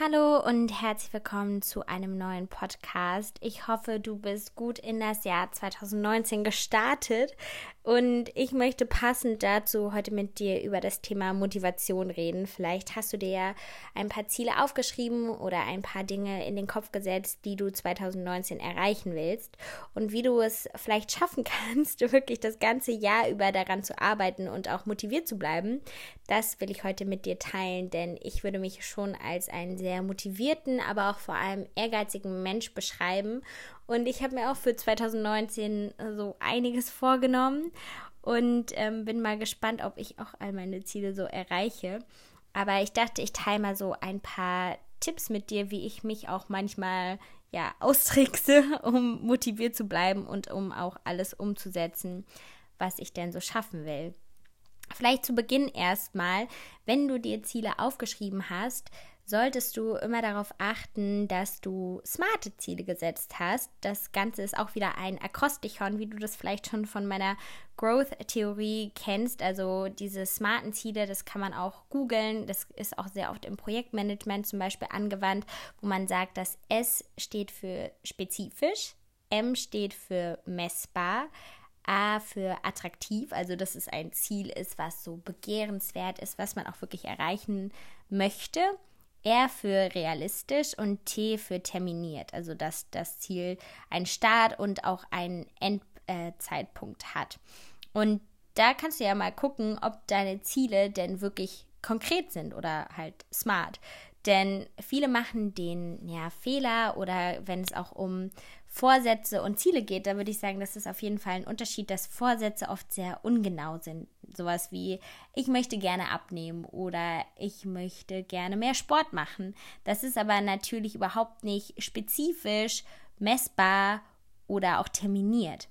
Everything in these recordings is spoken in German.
Hallo und herzlich willkommen zu einem neuen Podcast. Ich hoffe, du bist gut in das Jahr 2019 gestartet und ich möchte passend dazu heute mit dir über das Thema Motivation reden. Vielleicht hast du dir ja ein paar Ziele aufgeschrieben oder ein paar Dinge in den Kopf gesetzt, die du 2019 erreichen willst und wie du es vielleicht schaffen kannst, wirklich das ganze Jahr über daran zu arbeiten und auch motiviert zu bleiben. Das will ich heute mit dir teilen, denn ich würde mich schon als einen sehr motivierten, aber auch vor allem ehrgeizigen Mensch beschreiben und ich habe mir auch für 2019 so einiges vorgenommen und ähm, bin mal gespannt, ob ich auch all meine Ziele so erreiche. Aber ich dachte, ich teile mal so ein paar Tipps mit dir, wie ich mich auch manchmal ja austrickse, um motiviert zu bleiben und um auch alles umzusetzen, was ich denn so schaffen will. Vielleicht zu Beginn erstmal, wenn du dir Ziele aufgeschrieben hast, solltest du immer darauf achten, dass du smarte Ziele gesetzt hast. Das Ganze ist auch wieder ein Akrostichon, wie du das vielleicht schon von meiner Growth-Theorie kennst. Also diese smarten Ziele, das kann man auch googeln. Das ist auch sehr oft im Projektmanagement zum Beispiel angewandt, wo man sagt, dass S steht für spezifisch, M steht für messbar. A für attraktiv, also dass es ein Ziel ist, was so begehrenswert ist, was man auch wirklich erreichen möchte. R für realistisch und T für terminiert, also dass das Ziel einen Start und auch einen Endzeitpunkt äh, hat. Und da kannst du ja mal gucken, ob deine Ziele denn wirklich konkret sind oder halt smart. Denn viele machen den ja, Fehler oder wenn es auch um Vorsätze und Ziele geht, da würde ich sagen, das ist auf jeden Fall ein Unterschied, dass Vorsätze oft sehr ungenau sind. Sowas wie, ich möchte gerne abnehmen oder ich möchte gerne mehr Sport machen. Das ist aber natürlich überhaupt nicht spezifisch, messbar oder auch terminiert.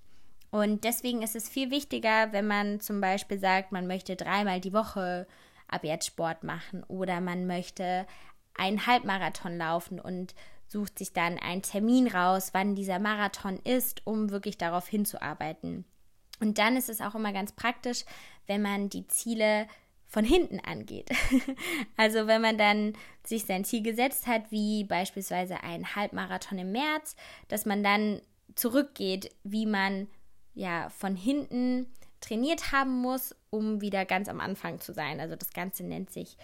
Und deswegen ist es viel wichtiger, wenn man zum Beispiel sagt, man möchte dreimal die Woche ab jetzt Sport machen oder man möchte einen Halbmarathon laufen und sucht sich dann einen Termin raus, wann dieser Marathon ist, um wirklich darauf hinzuarbeiten. Und dann ist es auch immer ganz praktisch, wenn man die Ziele von hinten angeht. also wenn man dann sich sein Ziel gesetzt hat, wie beispielsweise ein Halbmarathon im März, dass man dann zurückgeht, wie man ja von hinten trainiert haben muss, um wieder ganz am Anfang zu sein. Also das Ganze nennt sich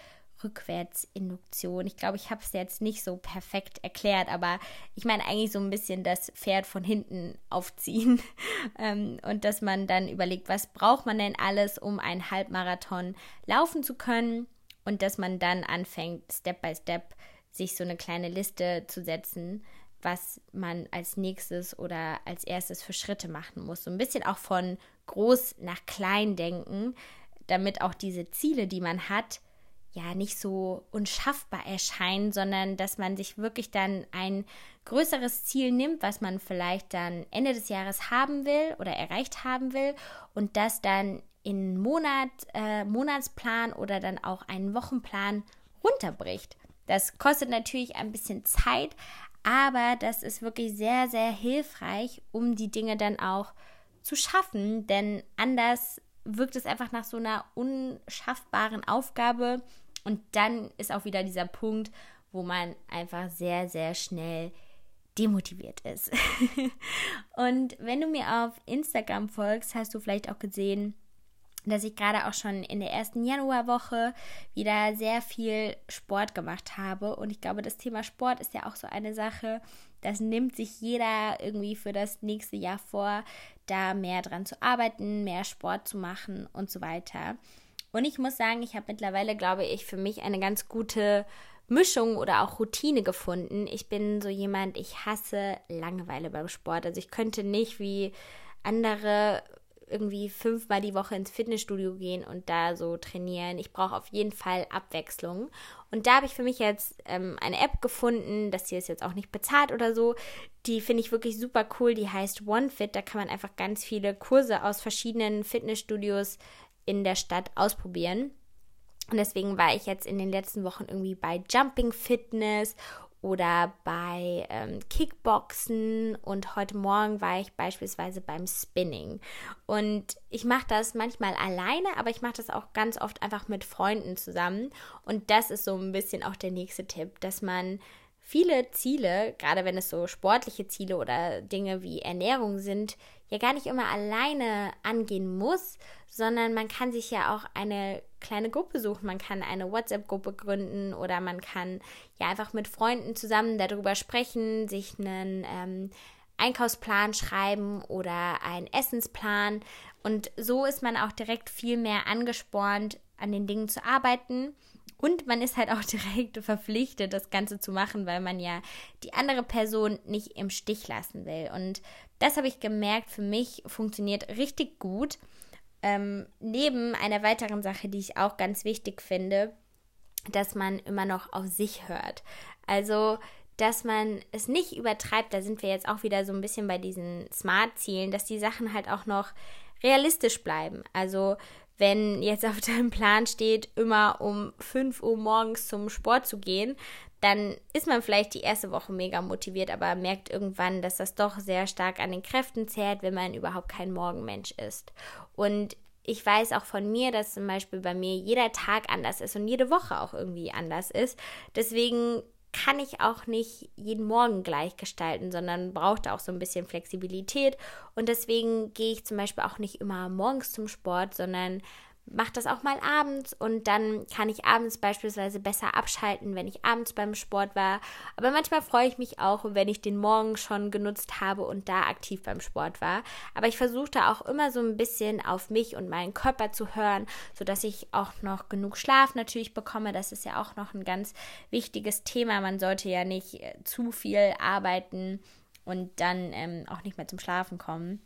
Rückwärtsinduktion. Ich glaube, ich habe es jetzt nicht so perfekt erklärt, aber ich meine eigentlich so ein bisschen das Pferd von hinten aufziehen ähm, und dass man dann überlegt, was braucht man denn alles, um einen Halbmarathon laufen zu können und dass man dann anfängt, Step by Step sich so eine kleine Liste zu setzen, was man als nächstes oder als erstes für Schritte machen muss. So ein bisschen auch von groß nach klein denken, damit auch diese Ziele, die man hat, ja nicht so unschaffbar erscheinen, sondern dass man sich wirklich dann ein größeres Ziel nimmt, was man vielleicht dann Ende des Jahres haben will oder erreicht haben will und das dann in Monat, äh, Monatsplan oder dann auch einen Wochenplan runterbricht. Das kostet natürlich ein bisschen Zeit, aber das ist wirklich sehr, sehr hilfreich, um die Dinge dann auch zu schaffen, denn anders wirkt es einfach nach so einer unschaffbaren Aufgabe. Und dann ist auch wieder dieser Punkt, wo man einfach sehr, sehr schnell demotiviert ist. und wenn du mir auf Instagram folgst, hast du vielleicht auch gesehen, dass ich gerade auch schon in der ersten Januarwoche wieder sehr viel Sport gemacht habe. Und ich glaube, das Thema Sport ist ja auch so eine Sache, das nimmt sich jeder irgendwie für das nächste Jahr vor, da mehr dran zu arbeiten, mehr Sport zu machen und so weiter. Und ich muss sagen, ich habe mittlerweile, glaube ich, für mich eine ganz gute Mischung oder auch Routine gefunden. Ich bin so jemand, ich hasse Langeweile beim Sport. Also ich könnte nicht wie andere irgendwie fünfmal die Woche ins Fitnessstudio gehen und da so trainieren. Ich brauche auf jeden Fall Abwechslung. Und da habe ich für mich jetzt ähm, eine App gefunden, das hier ist jetzt auch nicht bezahlt oder so. Die finde ich wirklich super cool. Die heißt OneFit. Da kann man einfach ganz viele Kurse aus verschiedenen Fitnessstudios in der Stadt ausprobieren. Und deswegen war ich jetzt in den letzten Wochen irgendwie bei Jumping Fitness oder bei ähm, Kickboxen und heute Morgen war ich beispielsweise beim Spinning. Und ich mache das manchmal alleine, aber ich mache das auch ganz oft einfach mit Freunden zusammen. Und das ist so ein bisschen auch der nächste Tipp, dass man viele Ziele, gerade wenn es so sportliche Ziele oder Dinge wie Ernährung sind, ja gar nicht immer alleine angehen muss, sondern man kann sich ja auch eine kleine Gruppe suchen. Man kann eine WhatsApp-Gruppe gründen oder man kann ja einfach mit Freunden zusammen darüber sprechen, sich einen ähm, Einkaufsplan schreiben oder einen Essensplan. Und so ist man auch direkt viel mehr angespornt, an den Dingen zu arbeiten. Und man ist halt auch direkt verpflichtet, das Ganze zu machen, weil man ja die andere Person nicht im Stich lassen will. Und das habe ich gemerkt, für mich funktioniert richtig gut. Ähm, neben einer weiteren Sache, die ich auch ganz wichtig finde, dass man immer noch auf sich hört. Also, dass man es nicht übertreibt, da sind wir jetzt auch wieder so ein bisschen bei diesen Smart-Zielen, dass die Sachen halt auch noch realistisch bleiben. Also, wenn jetzt auf deinem Plan steht, immer um 5 Uhr morgens zum Sport zu gehen, dann ist man vielleicht die erste Woche mega motiviert, aber merkt irgendwann, dass das doch sehr stark an den Kräften zehrt, wenn man überhaupt kein Morgenmensch ist. Und ich weiß auch von mir, dass zum Beispiel bei mir jeder Tag anders ist und jede Woche auch irgendwie anders ist. Deswegen kann ich auch nicht jeden Morgen gleich gestalten, sondern braucht auch so ein bisschen Flexibilität. Und deswegen gehe ich zum Beispiel auch nicht immer morgens zum Sport, sondern mache das auch mal abends und dann kann ich abends beispielsweise besser abschalten, wenn ich abends beim Sport war. Aber manchmal freue ich mich auch, wenn ich den Morgen schon genutzt habe und da aktiv beim Sport war. Aber ich versuche da auch immer so ein bisschen auf mich und meinen Körper zu hören, sodass ich auch noch genug Schlaf natürlich bekomme. Das ist ja auch noch ein ganz wichtiges Thema. Man sollte ja nicht äh, zu viel arbeiten und dann ähm, auch nicht mehr zum Schlafen kommen.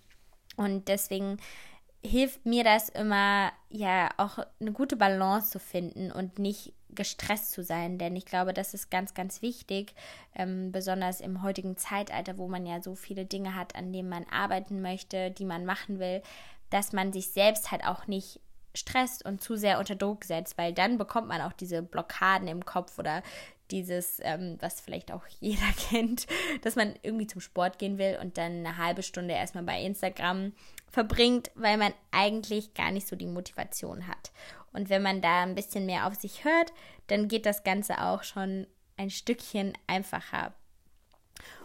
Und deswegen hilft mir das immer, ja, auch eine gute Balance zu finden und nicht gestresst zu sein, denn ich glaube, das ist ganz, ganz wichtig, ähm, besonders im heutigen Zeitalter, wo man ja so viele Dinge hat, an denen man arbeiten möchte, die man machen will, dass man sich selbst halt auch nicht stresst und zu sehr unter Druck setzt, weil dann bekommt man auch diese Blockaden im Kopf oder dieses, ähm, was vielleicht auch jeder kennt, dass man irgendwie zum Sport gehen will und dann eine halbe Stunde erstmal bei Instagram verbringt, weil man eigentlich gar nicht so die Motivation hat. Und wenn man da ein bisschen mehr auf sich hört, dann geht das Ganze auch schon ein Stückchen einfacher.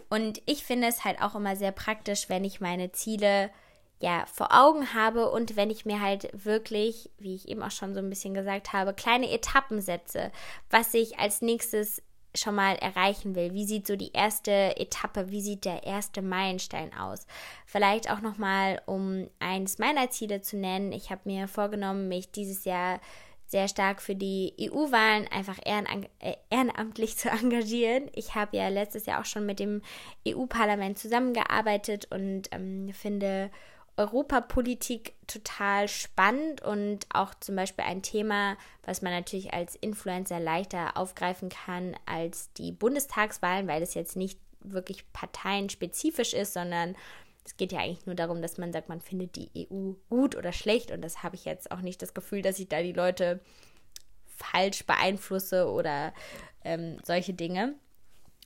Und ich finde es halt auch immer sehr praktisch, wenn ich meine Ziele ja vor Augen habe und wenn ich mir halt wirklich, wie ich eben auch schon so ein bisschen gesagt habe, kleine Etappen setze, was ich als nächstes schon mal erreichen will. Wie sieht so die erste Etappe, wie sieht der erste Meilenstein aus? Vielleicht auch noch mal um eins meiner Ziele zu nennen. Ich habe mir vorgenommen, mich dieses Jahr sehr stark für die EU-Wahlen einfach äh, ehrenamtlich zu engagieren. Ich habe ja letztes Jahr auch schon mit dem EU-Parlament zusammengearbeitet und ähm, finde Europapolitik total spannend und auch zum Beispiel ein Thema, was man natürlich als Influencer leichter aufgreifen kann als die Bundestagswahlen, weil es jetzt nicht wirklich parteienspezifisch ist, sondern es geht ja eigentlich nur darum, dass man sagt, man findet die EU gut oder schlecht und das habe ich jetzt auch nicht das Gefühl, dass ich da die Leute falsch beeinflusse oder ähm, solche Dinge.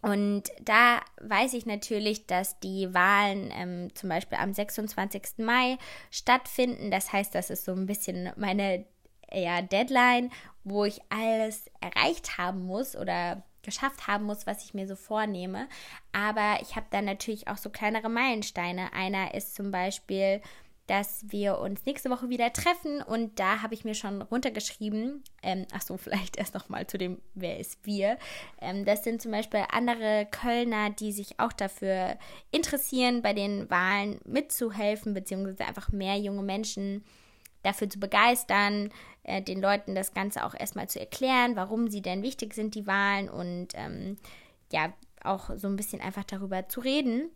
Und da weiß ich natürlich, dass die Wahlen ähm, zum Beispiel am 26. Mai stattfinden. Das heißt, das ist so ein bisschen meine ja, Deadline, wo ich alles erreicht haben muss oder geschafft haben muss, was ich mir so vornehme. Aber ich habe dann natürlich auch so kleinere Meilensteine. Einer ist zum Beispiel dass wir uns nächste Woche wieder treffen und da habe ich mir schon runtergeschrieben, ähm, ach so, vielleicht erst nochmal zu dem, wer ist wir. Ähm, das sind zum Beispiel andere Kölner, die sich auch dafür interessieren, bei den Wahlen mitzuhelfen, beziehungsweise einfach mehr junge Menschen dafür zu begeistern, äh, den Leuten das Ganze auch erstmal zu erklären, warum sie denn wichtig sind, die Wahlen und ähm, ja, auch so ein bisschen einfach darüber zu reden.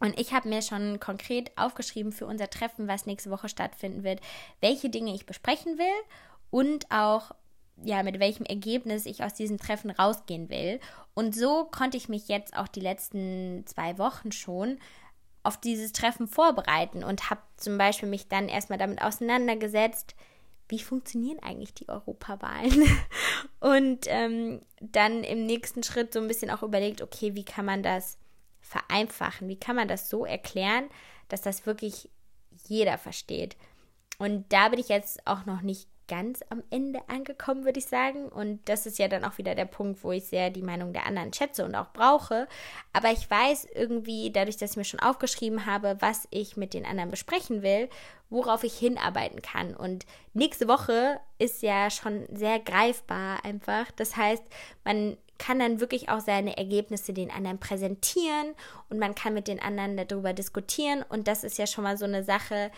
Und ich habe mir schon konkret aufgeschrieben für unser Treffen, was nächste Woche stattfinden wird, welche Dinge ich besprechen will und auch ja, mit welchem Ergebnis ich aus diesem Treffen rausgehen will. Und so konnte ich mich jetzt auch die letzten zwei Wochen schon auf dieses Treffen vorbereiten und habe zum Beispiel mich dann erstmal damit auseinandergesetzt, wie funktionieren eigentlich die Europawahlen? Und ähm, dann im nächsten Schritt so ein bisschen auch überlegt, okay, wie kann man das vereinfachen? Wie kann man das so erklären, dass das wirklich jeder versteht? Und da bin ich jetzt auch noch nicht ganz am Ende angekommen, würde ich sagen. Und das ist ja dann auch wieder der Punkt, wo ich sehr die Meinung der anderen schätze und auch brauche. Aber ich weiß irgendwie, dadurch, dass ich mir schon aufgeschrieben habe, was ich mit den anderen besprechen will, worauf ich hinarbeiten kann. Und nächste Woche ist ja schon sehr greifbar einfach. Das heißt, man kann dann wirklich auch seine Ergebnisse den anderen präsentieren und man kann mit den anderen darüber diskutieren. Und das ist ja schon mal so eine Sache,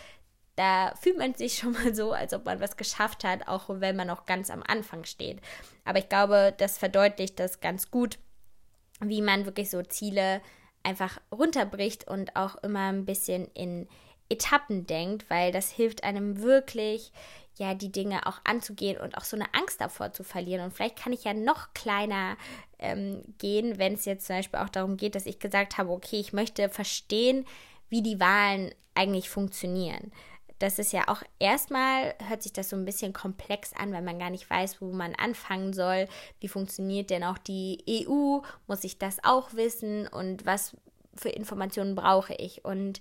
da fühlt man sich schon mal so, als ob man was geschafft hat, auch wenn man noch ganz am Anfang steht. Aber ich glaube, das verdeutlicht das ganz gut, wie man wirklich so Ziele einfach runterbricht und auch immer ein bisschen in Etappen denkt, weil das hilft einem wirklich, ja, die Dinge auch anzugehen und auch so eine Angst davor zu verlieren. Und vielleicht kann ich ja noch kleiner ähm, gehen, wenn es jetzt zum Beispiel auch darum geht, dass ich gesagt habe, okay, ich möchte verstehen, wie die Wahlen eigentlich funktionieren das ist ja auch erstmal, hört sich das so ein bisschen komplex an, weil man gar nicht weiß, wo man anfangen soll. Wie funktioniert denn auch die EU? Muss ich das auch wissen? Und was für Informationen brauche ich? Und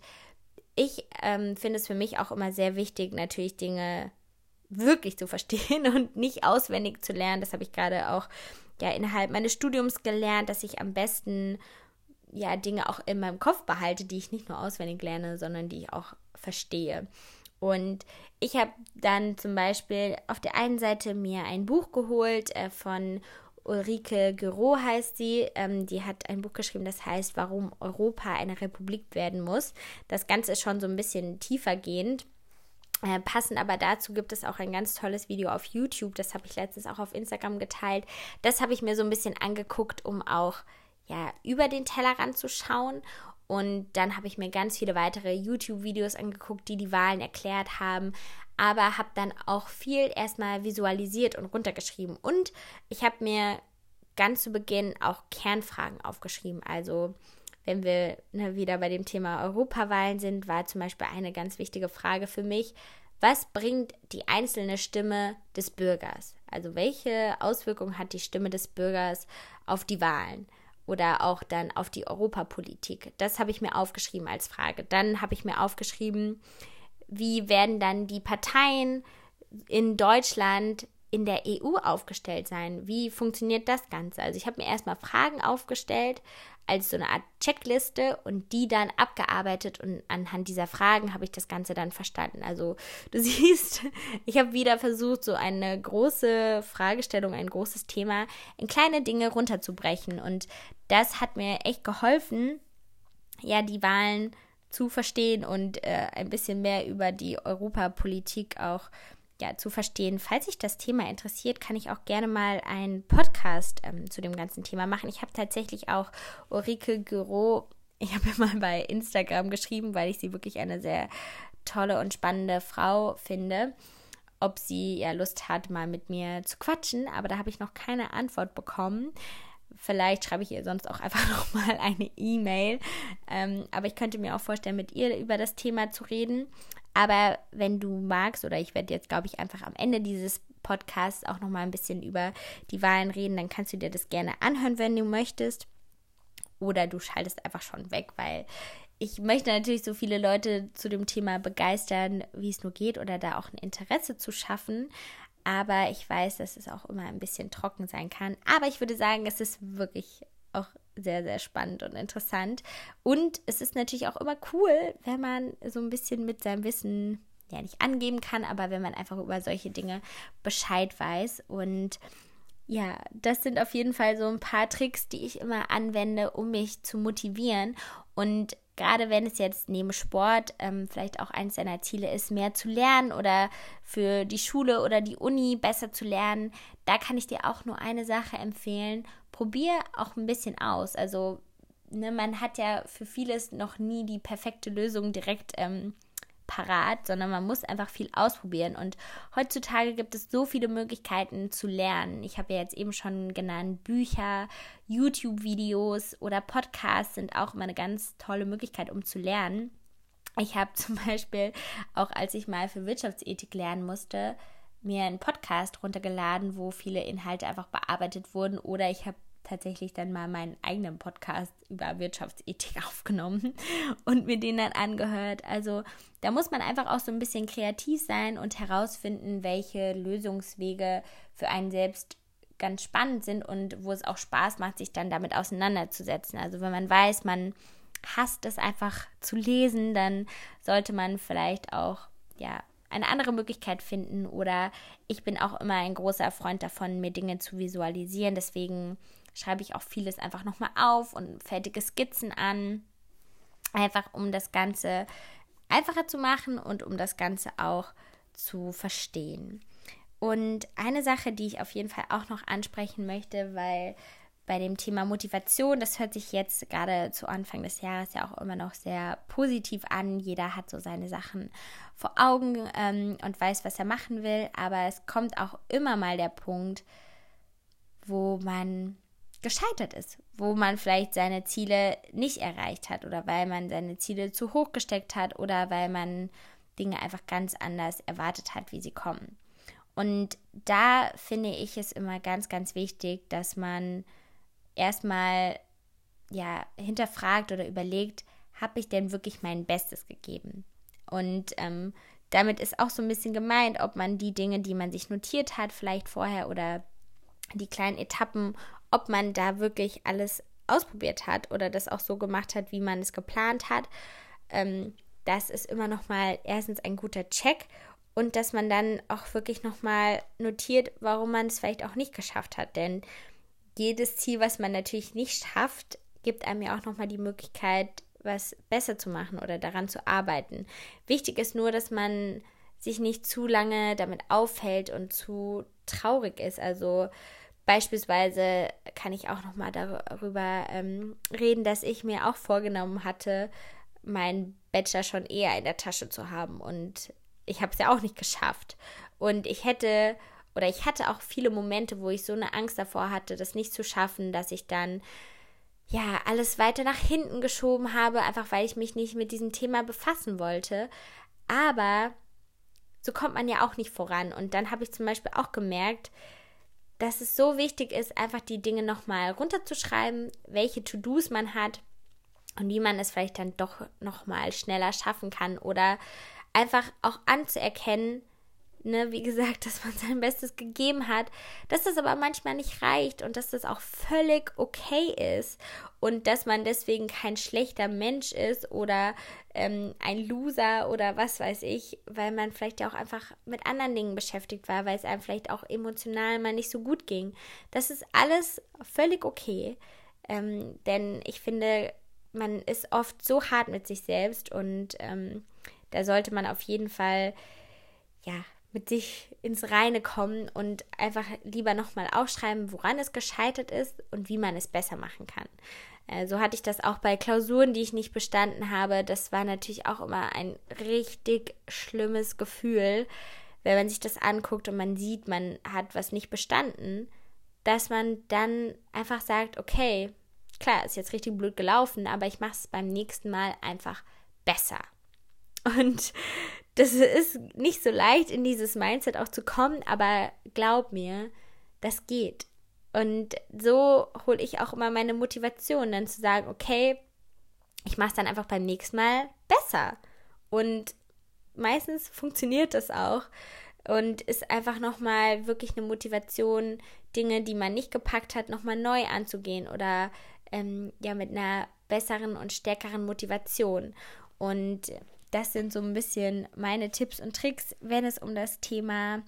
ich ähm, finde es für mich auch immer sehr wichtig, natürlich Dinge wirklich zu verstehen und nicht auswendig zu lernen. Das habe ich gerade auch ja innerhalb meines Studiums gelernt, dass ich am besten ja Dinge auch in meinem Kopf behalte, die ich nicht nur auswendig lerne, sondern die ich auch verstehe. Und ich habe dann zum Beispiel auf der einen Seite mir ein Buch geholt äh, von Ulrike Gero heißt sie. Ähm, die hat ein Buch geschrieben, das heißt, warum Europa eine Republik werden muss. Das Ganze ist schon so ein bisschen tiefer gehend. Äh, passend aber dazu gibt es auch ein ganz tolles Video auf YouTube. Das habe ich letztens auch auf Instagram geteilt. Das habe ich mir so ein bisschen angeguckt, um auch ja über den Tellerrand zu schauen und dann habe ich mir ganz viele weitere YouTube-Videos angeguckt, die die Wahlen erklärt haben. Aber habe dann auch viel erstmal visualisiert und runtergeschrieben. Und ich habe mir ganz zu Beginn auch Kernfragen aufgeschrieben. Also wenn wir ne, wieder bei dem Thema Europawahlen sind, war zum Beispiel eine ganz wichtige Frage für mich, was bringt die einzelne Stimme des Bürgers? Also welche Auswirkungen hat die Stimme des Bürgers auf die Wahlen? Oder auch dann auf die Europapolitik. Das habe ich mir aufgeschrieben als Frage. Dann habe ich mir aufgeschrieben, wie werden dann die Parteien in Deutschland in der EU aufgestellt sein? Wie funktioniert das Ganze? Also ich habe mir erstmal Fragen aufgestellt als so eine Art Checkliste und die dann abgearbeitet und anhand dieser Fragen habe ich das Ganze dann verstanden. Also du siehst, ich habe wieder versucht, so eine große Fragestellung, ein großes Thema in kleine Dinge runterzubrechen und das hat mir echt geholfen, ja, die Wahlen zu verstehen und äh, ein bisschen mehr über die Europapolitik auch ja, zu verstehen. Falls sich das Thema interessiert, kann ich auch gerne mal einen Podcast ähm, zu dem ganzen Thema machen. Ich habe tatsächlich auch Ulrike Giro, ich habe mal bei Instagram geschrieben, weil ich sie wirklich eine sehr tolle und spannende Frau finde, ob sie ja Lust hat, mal mit mir zu quatschen. Aber da habe ich noch keine Antwort bekommen. Vielleicht schreibe ich ihr sonst auch einfach nochmal eine E-Mail. Ähm, aber ich könnte mir auch vorstellen, mit ihr über das Thema zu reden. Aber wenn du magst, oder ich werde jetzt, glaube ich, einfach am Ende dieses Podcasts auch nochmal ein bisschen über die Wahlen reden, dann kannst du dir das gerne anhören, wenn du möchtest. Oder du schaltest einfach schon weg, weil ich möchte natürlich so viele Leute zu dem Thema begeistern, wie es nur geht, oder da auch ein Interesse zu schaffen. Aber ich weiß, dass es auch immer ein bisschen trocken sein kann. Aber ich würde sagen, es ist wirklich auch sehr, sehr spannend und interessant. Und es ist natürlich auch immer cool, wenn man so ein bisschen mit seinem Wissen ja nicht angeben kann, aber wenn man einfach über solche Dinge Bescheid weiß. Und ja, das sind auf jeden Fall so ein paar Tricks, die ich immer anwende, um mich zu motivieren. Und gerade wenn es jetzt neben Sport ähm, vielleicht auch eines deiner Ziele ist, mehr zu lernen oder für die Schule oder die Uni besser zu lernen, da kann ich dir auch nur eine Sache empfehlen probier auch ein bisschen aus. Also, ne, man hat ja für vieles noch nie die perfekte Lösung direkt ähm, parat, sondern man muss einfach viel ausprobieren. Und heutzutage gibt es so viele Möglichkeiten zu lernen. Ich habe ja jetzt eben schon genannt, Bücher, YouTube-Videos oder Podcasts sind auch immer eine ganz tolle Möglichkeit, um zu lernen. Ich habe zum Beispiel, auch als ich mal für Wirtschaftsethik lernen musste, mir einen Podcast runtergeladen, wo viele Inhalte einfach bearbeitet wurden oder ich habe tatsächlich dann mal meinen eigenen Podcast über Wirtschaftsethik aufgenommen und mir den dann angehört. Also da muss man einfach auch so ein bisschen kreativ sein und herausfinden, welche Lösungswege für einen selbst ganz spannend sind und wo es auch Spaß macht, sich dann damit auseinanderzusetzen. Also wenn man weiß, man hasst es einfach zu lesen, dann sollte man vielleicht auch ja eine andere Möglichkeit finden oder ich bin auch immer ein großer Freund davon, mir Dinge zu visualisieren. Deswegen schreibe ich auch vieles einfach nochmal auf und fertige Skizzen an. Einfach um das Ganze einfacher zu machen und um das Ganze auch zu verstehen. Und eine Sache, die ich auf jeden Fall auch noch ansprechen möchte, weil bei dem Thema Motivation, das hört sich jetzt gerade zu Anfang des Jahres ja auch immer noch sehr positiv an. Jeder hat so seine Sachen vor Augen ähm, und weiß, was er machen will. Aber es kommt auch immer mal der Punkt, wo man gescheitert ist, wo man vielleicht seine Ziele nicht erreicht hat oder weil man seine Ziele zu hoch gesteckt hat oder weil man Dinge einfach ganz anders erwartet hat, wie sie kommen. Und da finde ich es immer ganz, ganz wichtig, dass man erstmal ja hinterfragt oder überlegt, habe ich denn wirklich mein Bestes gegeben? Und ähm, damit ist auch so ein bisschen gemeint, ob man die Dinge, die man sich notiert hat, vielleicht vorher oder die kleinen Etappen, ob man da wirklich alles ausprobiert hat oder das auch so gemacht hat, wie man es geplant hat. Ähm, das ist immer noch mal erstens ein guter Check und dass man dann auch wirklich noch mal notiert, warum man es vielleicht auch nicht geschafft hat. Denn jedes Ziel, was man natürlich nicht schafft, gibt einem ja auch noch mal die Möglichkeit, was besser zu machen oder daran zu arbeiten. Wichtig ist nur, dass man sich nicht zu lange damit aufhält und zu traurig ist. Also Beispielsweise kann ich auch noch mal darüber ähm, reden, dass ich mir auch vorgenommen hatte, meinen Bachelor schon eher in der Tasche zu haben und ich habe es ja auch nicht geschafft. Und ich hätte oder ich hatte auch viele Momente, wo ich so eine Angst davor hatte, das nicht zu schaffen, dass ich dann ja alles weiter nach hinten geschoben habe, einfach weil ich mich nicht mit diesem Thema befassen wollte. Aber so kommt man ja auch nicht voran. Und dann habe ich zum Beispiel auch gemerkt, dass es so wichtig ist, einfach die Dinge nochmal runterzuschreiben, welche To-Dos man hat und wie man es vielleicht dann doch nochmal schneller schaffen kann oder einfach auch anzuerkennen, ne, wie gesagt, dass man sein Bestes gegeben hat, dass das aber manchmal nicht reicht und dass das auch völlig okay ist und dass man deswegen kein schlechter Mensch ist oder ähm, ein Loser oder was weiß ich, weil man vielleicht ja auch einfach mit anderen Dingen beschäftigt war, weil es einem vielleicht auch emotional mal nicht so gut ging. Das ist alles völlig okay, ähm, denn ich finde, man ist oft so hart mit sich selbst und ähm, da sollte man auf jeden Fall ja mit sich ins Reine kommen und einfach lieber nochmal aufschreiben, woran es gescheitert ist und wie man es besser machen kann. Äh, so hatte ich das auch bei Klausuren, die ich nicht bestanden habe. Das war natürlich auch immer ein richtig schlimmes Gefühl, wenn man sich das anguckt und man sieht, man hat was nicht bestanden, dass man dann einfach sagt, okay, klar, ist jetzt richtig blöd gelaufen, aber ich mache es beim nächsten Mal einfach besser. Und das ist nicht so leicht, in dieses Mindset auch zu kommen, aber glaub mir, das geht. Und so hole ich auch immer meine Motivation, dann zu sagen, okay, ich mache es dann einfach beim nächsten Mal besser. Und meistens funktioniert das auch und ist einfach nochmal wirklich eine Motivation, Dinge, die man nicht gepackt hat, nochmal neu anzugehen oder ähm, ja mit einer besseren und stärkeren Motivation. Und das sind so ein bisschen meine Tipps und Tricks, wenn es um das Thema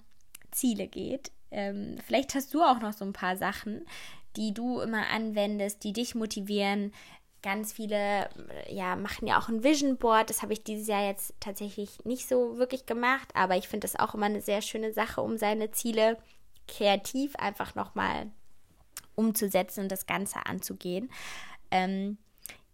Ziele geht. Ähm, vielleicht hast du auch noch so ein paar Sachen, die du immer anwendest, die dich motivieren. Ganz viele ja, machen ja auch ein Vision Board. Das habe ich dieses Jahr jetzt tatsächlich nicht so wirklich gemacht, aber ich finde das auch immer eine sehr schöne Sache, um seine Ziele kreativ einfach nochmal umzusetzen und das Ganze anzugehen. Ähm,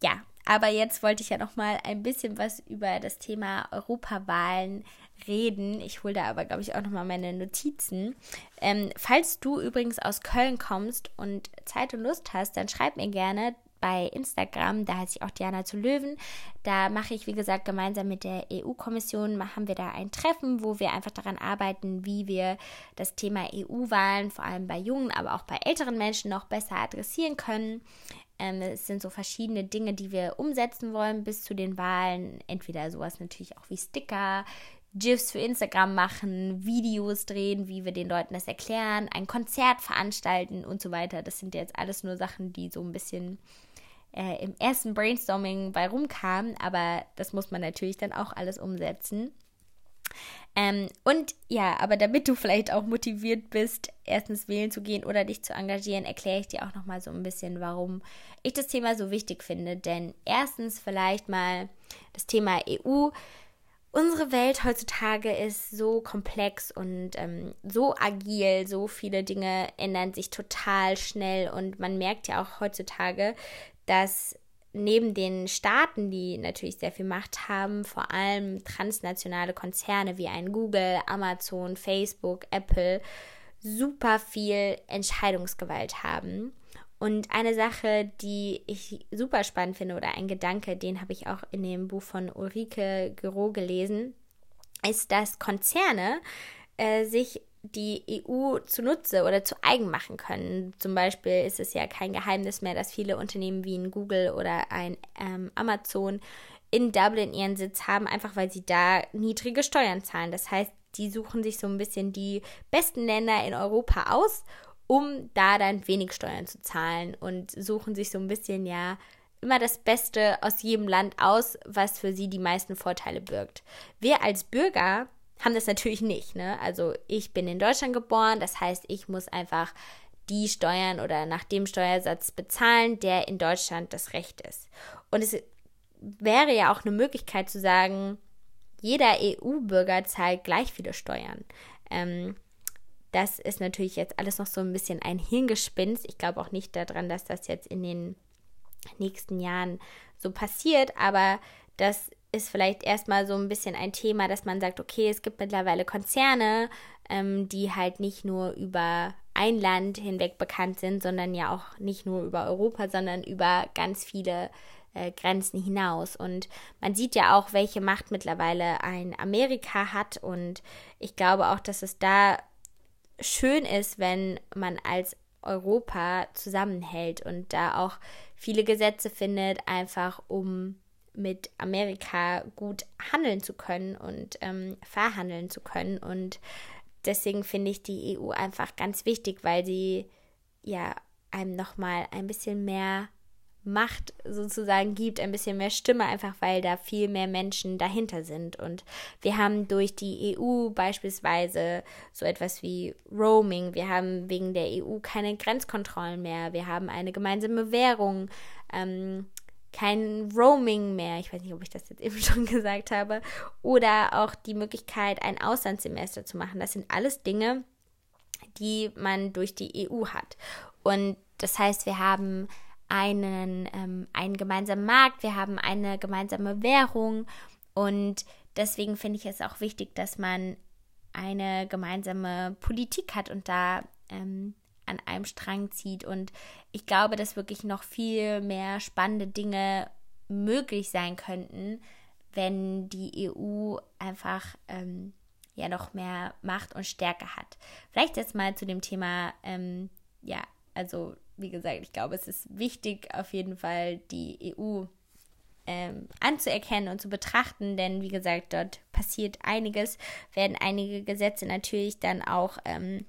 ja, aber jetzt wollte ich ja noch mal ein bisschen was über das Thema Europawahlen reden. Ich hole da aber, glaube ich, auch nochmal meine Notizen. Ähm, falls du übrigens aus Köln kommst und Zeit und Lust hast, dann schreib mir gerne bei Instagram, da heiße ich auch Diana zu Löwen. Da mache ich, wie gesagt, gemeinsam mit der EU-Kommission, machen wir da ein Treffen, wo wir einfach daran arbeiten, wie wir das Thema EU-Wahlen, vor allem bei jungen, aber auch bei älteren Menschen noch besser adressieren können. Ähm, es sind so verschiedene Dinge, die wir umsetzen wollen bis zu den Wahlen. Entweder sowas natürlich auch wie Sticker, GIFs für Instagram machen, Videos drehen, wie wir den Leuten das erklären, ein Konzert veranstalten und so weiter. Das sind jetzt alles nur Sachen, die so ein bisschen äh, im ersten Brainstorming bei rumkamen, aber das muss man natürlich dann auch alles umsetzen. Ähm, und ja, aber damit du vielleicht auch motiviert bist, erstens wählen zu gehen oder dich zu engagieren, erkläre ich dir auch nochmal so ein bisschen, warum ich das Thema so wichtig finde. Denn erstens vielleicht mal das Thema EU. Unsere Welt heutzutage ist so komplex und ähm, so agil, so viele Dinge ändern sich total schnell und man merkt ja auch heutzutage, dass neben den Staaten, die natürlich sehr viel Macht haben, vor allem transnationale Konzerne wie ein Google, Amazon, Facebook, Apple super viel Entscheidungsgewalt haben. Und eine Sache, die ich super spannend finde oder ein Gedanke, den habe ich auch in dem Buch von Ulrike Gero gelesen, ist, dass Konzerne äh, sich die EU zunutze oder zu eigen machen können. Zum Beispiel ist es ja kein Geheimnis mehr, dass viele Unternehmen wie ein Google oder ein ähm, Amazon in Dublin ihren Sitz haben, einfach weil sie da niedrige Steuern zahlen. Das heißt, die suchen sich so ein bisschen die besten Länder in Europa aus, um da dann wenig Steuern zu zahlen und suchen sich so ein bisschen ja immer das Beste aus jedem Land aus, was für sie die meisten Vorteile birgt. Wir als Bürger haben das natürlich nicht. Ne? Also ich bin in Deutschland geboren, das heißt, ich muss einfach die Steuern oder nach dem Steuersatz bezahlen, der in Deutschland das Recht ist. Und es wäre ja auch eine Möglichkeit zu sagen, jeder EU-Bürger zahlt gleich viele Steuern. Ähm, das ist natürlich jetzt alles noch so ein bisschen ein Hirngespinst. Ich glaube auch nicht daran, dass das jetzt in den nächsten Jahren so passiert, aber das ist vielleicht erstmal so ein bisschen ein Thema, dass man sagt, okay, es gibt mittlerweile Konzerne, ähm, die halt nicht nur über ein Land hinweg bekannt sind, sondern ja auch nicht nur über Europa, sondern über ganz viele äh, Grenzen hinaus. Und man sieht ja auch, welche Macht mittlerweile ein Amerika hat. Und ich glaube auch, dass es da schön ist, wenn man als Europa zusammenhält und da auch viele Gesetze findet, einfach um mit Amerika gut handeln zu können und ähm, verhandeln zu können. Und deswegen finde ich die EU einfach ganz wichtig, weil sie ja einem nochmal ein bisschen mehr Macht sozusagen gibt, ein bisschen mehr Stimme, einfach weil da viel mehr Menschen dahinter sind. Und wir haben durch die EU beispielsweise so etwas wie Roaming, wir haben wegen der EU keine Grenzkontrollen mehr, wir haben eine gemeinsame Währung. Ähm, kein Roaming mehr, ich weiß nicht, ob ich das jetzt eben schon gesagt habe, oder auch die Möglichkeit, ein Auslandssemester zu machen. Das sind alles Dinge, die man durch die EU hat. Und das heißt, wir haben einen, ähm, einen gemeinsamen Markt, wir haben eine gemeinsame Währung und deswegen finde ich es auch wichtig, dass man eine gemeinsame Politik hat und da ähm, an einem Strang zieht. Und ich glaube, dass wirklich noch viel mehr spannende Dinge möglich sein könnten, wenn die EU einfach ähm, ja noch mehr Macht und Stärke hat. Vielleicht jetzt mal zu dem Thema, ähm, ja, also wie gesagt, ich glaube, es ist wichtig, auf jeden Fall die EU ähm, anzuerkennen und zu betrachten, denn wie gesagt, dort passiert einiges, werden einige Gesetze natürlich dann auch ähm,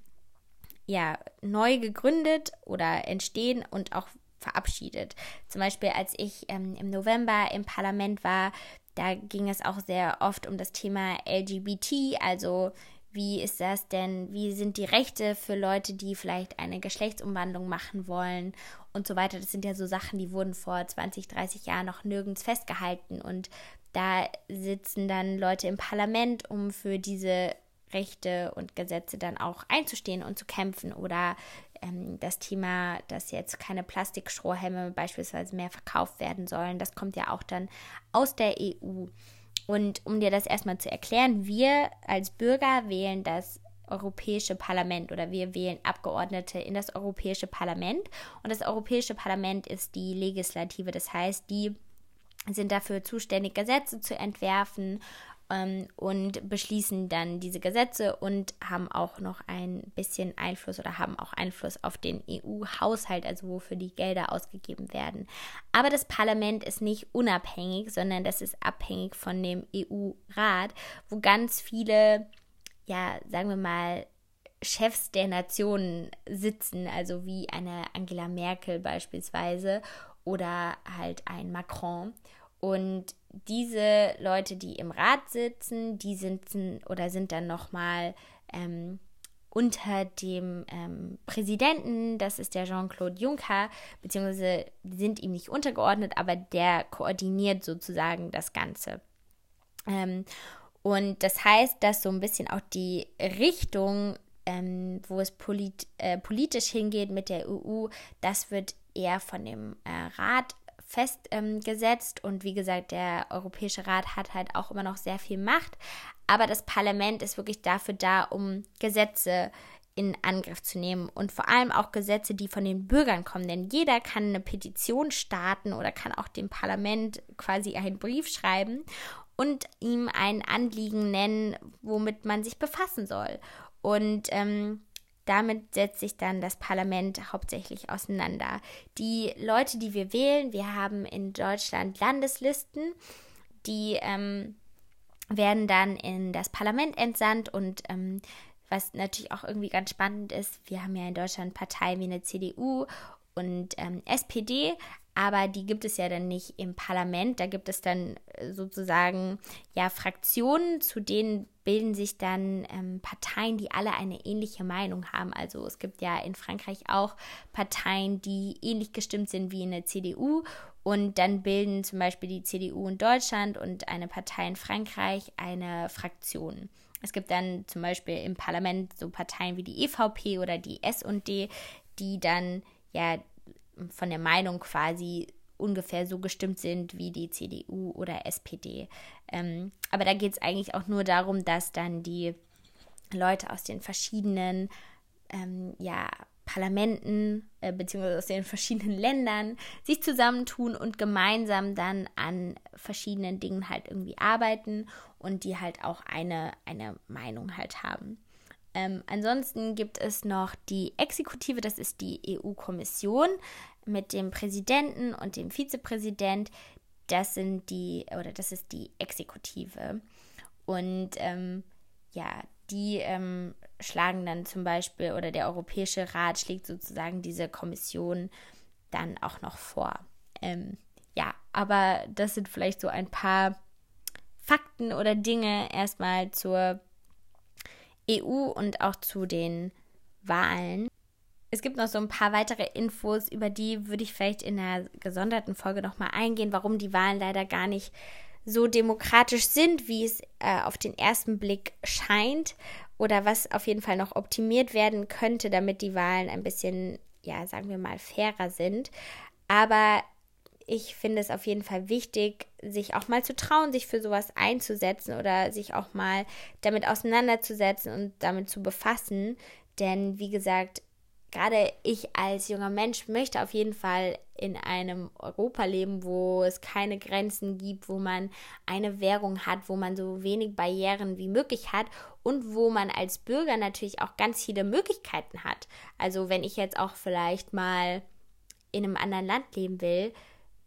ja, neu gegründet oder entstehen und auch verabschiedet. Zum Beispiel, als ich ähm, im November im Parlament war, da ging es auch sehr oft um das Thema LGBT, also wie ist das denn, wie sind die Rechte für Leute, die vielleicht eine Geschlechtsumwandlung machen wollen und so weiter. Das sind ja so Sachen, die wurden vor 20, 30 Jahren noch nirgends festgehalten und da sitzen dann Leute im Parlament, um für diese Rechte und Gesetze dann auch einzustehen und zu kämpfen oder ähm, das Thema, dass jetzt keine Plastikstrohhelme beispielsweise mehr verkauft werden sollen, das kommt ja auch dann aus der EU. Und um dir das erstmal zu erklären, wir als Bürger wählen das Europäische Parlament oder wir wählen Abgeordnete in das Europäische Parlament. Und das Europäische Parlament ist die Legislative, das heißt, die sind dafür zuständig, Gesetze zu entwerfen ähm, und beschließen dann diese Gesetze und haben auch noch ein bisschen Einfluss oder haben auch Einfluss auf den EU-Haushalt, also wofür die Gelder ausgegeben werden. Aber das Parlament ist nicht unabhängig, sondern das ist abhängig von dem EU-Rat, wo ganz viele, ja, sagen wir mal, Chefs der Nationen sitzen, also wie eine Angela Merkel beispielsweise oder halt ein Macron. Und diese Leute, die im Rat sitzen, die sind oder sind dann nochmal ähm, unter dem ähm, Präsidenten, das ist der Jean-Claude Juncker, beziehungsweise sind ihm nicht untergeordnet, aber der koordiniert sozusagen das Ganze. Ähm, und das heißt, dass so ein bisschen auch die Richtung, ähm, wo es polit äh, politisch hingeht mit der EU, das wird eher von dem äh, Rat festgesetzt. Ähm, und wie gesagt, der Europäische Rat hat halt auch immer noch sehr viel Macht. Aber das Parlament ist wirklich dafür da, um Gesetze in Angriff zu nehmen und vor allem auch Gesetze, die von den Bürgern kommen. Denn jeder kann eine Petition starten oder kann auch dem Parlament quasi einen Brief schreiben und ihm ein Anliegen nennen, womit man sich befassen soll. Und ähm, damit setzt sich dann das Parlament hauptsächlich auseinander. Die Leute, die wir wählen, wir haben in Deutschland Landeslisten, die ähm, werden dann in das Parlament entsandt und ähm, was natürlich auch irgendwie ganz spannend ist, wir haben ja in Deutschland Parteien wie eine CDU und ähm, SPD, aber die gibt es ja dann nicht im Parlament. Da gibt es dann äh, sozusagen ja Fraktionen, zu denen bilden sich dann ähm, Parteien, die alle eine ähnliche Meinung haben. Also es gibt ja in Frankreich auch Parteien, die ähnlich gestimmt sind wie in der CDU. Und dann bilden zum Beispiel die CDU in Deutschland und eine Partei in Frankreich eine Fraktion. Es gibt dann zum Beispiel im Parlament so Parteien wie die EVP oder die SD, die dann ja von der Meinung quasi ungefähr so gestimmt sind wie die CDU oder SPD. Ähm, aber da geht es eigentlich auch nur darum, dass dann die Leute aus den verschiedenen ähm, ja, Parlamenten äh, beziehungsweise aus den verschiedenen Ländern sich zusammentun und gemeinsam dann an verschiedenen Dingen halt irgendwie arbeiten und die halt auch eine, eine Meinung halt haben. Ähm, ansonsten gibt es noch die Exekutive, das ist die EU-Kommission mit dem Präsidenten und dem Vizepräsident. Das sind die, oder das ist die Exekutive. Und ähm, ja, die ähm, schlagen dann zum Beispiel, oder der Europäische Rat schlägt sozusagen diese Kommission dann auch noch vor. Ähm, ja, aber das sind vielleicht so ein paar Fakten oder Dinge erstmal zur EU und auch zu den Wahlen. Es gibt noch so ein paar weitere Infos, über die würde ich vielleicht in einer gesonderten Folge nochmal eingehen, warum die Wahlen leider gar nicht so demokratisch sind, wie es äh, auf den ersten Blick scheint oder was auf jeden Fall noch optimiert werden könnte, damit die Wahlen ein bisschen, ja, sagen wir mal, fairer sind. Aber ich finde es auf jeden Fall wichtig, sich auch mal zu trauen, sich für sowas einzusetzen oder sich auch mal damit auseinanderzusetzen und damit zu befassen. Denn wie gesagt, gerade ich als junger Mensch möchte auf jeden Fall in einem Europa leben, wo es keine Grenzen gibt, wo man eine Währung hat, wo man so wenig Barrieren wie möglich hat und wo man als Bürger natürlich auch ganz viele Möglichkeiten hat. Also wenn ich jetzt auch vielleicht mal in einem anderen Land leben will,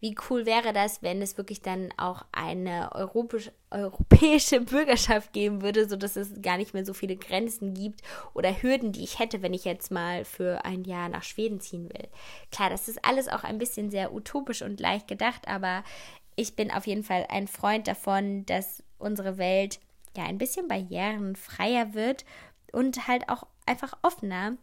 wie cool wäre das, wenn es wirklich dann auch eine europäische, europäische Bürgerschaft geben würde, sodass es gar nicht mehr so viele Grenzen gibt oder Hürden, die ich hätte, wenn ich jetzt mal für ein Jahr nach Schweden ziehen will. Klar, das ist alles auch ein bisschen sehr utopisch und leicht gedacht, aber ich bin auf jeden Fall ein Freund davon, dass unsere Welt ja ein bisschen barrierenfreier wird und halt auch einfach offener.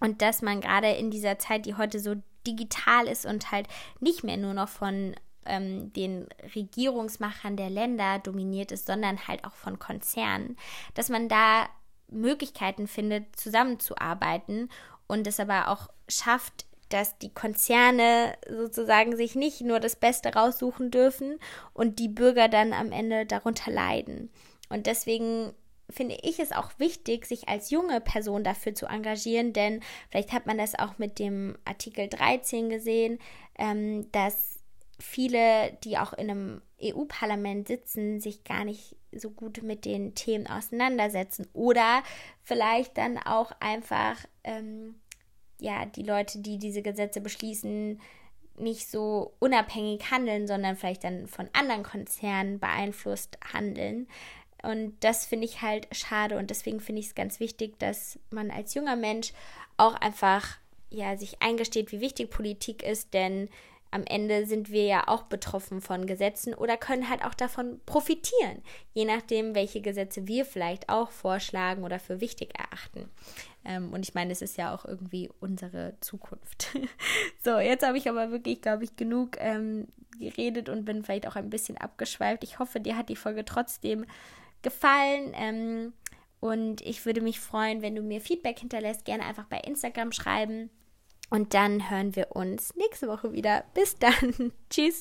Und dass man gerade in dieser Zeit, die heute so digital ist und halt nicht mehr nur noch von ähm, den Regierungsmachern der Länder dominiert ist, sondern halt auch von Konzernen, dass man da Möglichkeiten findet, zusammenzuarbeiten und es aber auch schafft, dass die Konzerne sozusagen sich nicht nur das Beste raussuchen dürfen und die Bürger dann am Ende darunter leiden. Und deswegen finde ich es auch wichtig, sich als junge Person dafür zu engagieren, denn vielleicht hat man das auch mit dem Artikel 13 gesehen, ähm, dass viele, die auch in einem EU-Parlament sitzen, sich gar nicht so gut mit den Themen auseinandersetzen oder vielleicht dann auch einfach ähm, ja die Leute, die diese Gesetze beschließen, nicht so unabhängig handeln, sondern vielleicht dann von anderen Konzernen beeinflusst handeln. Und das finde ich halt schade und deswegen finde ich es ganz wichtig, dass man als junger Mensch auch einfach ja sich eingesteht, wie wichtig Politik ist, denn am Ende sind wir ja auch betroffen von Gesetzen oder können halt auch davon profitieren, je nachdem, welche Gesetze wir vielleicht auch vorschlagen oder für wichtig erachten. Ähm, und ich meine, es ist ja auch irgendwie unsere Zukunft. so, jetzt habe ich aber wirklich, glaube ich, genug ähm, geredet und bin vielleicht auch ein bisschen abgeschweift. Ich hoffe, dir hat die Folge trotzdem gefallen. Ähm, und ich würde mich freuen, wenn du mir Feedback hinterlässt. Gerne einfach bei Instagram schreiben. Und dann hören wir uns nächste Woche wieder. Bis dann. Tschüss.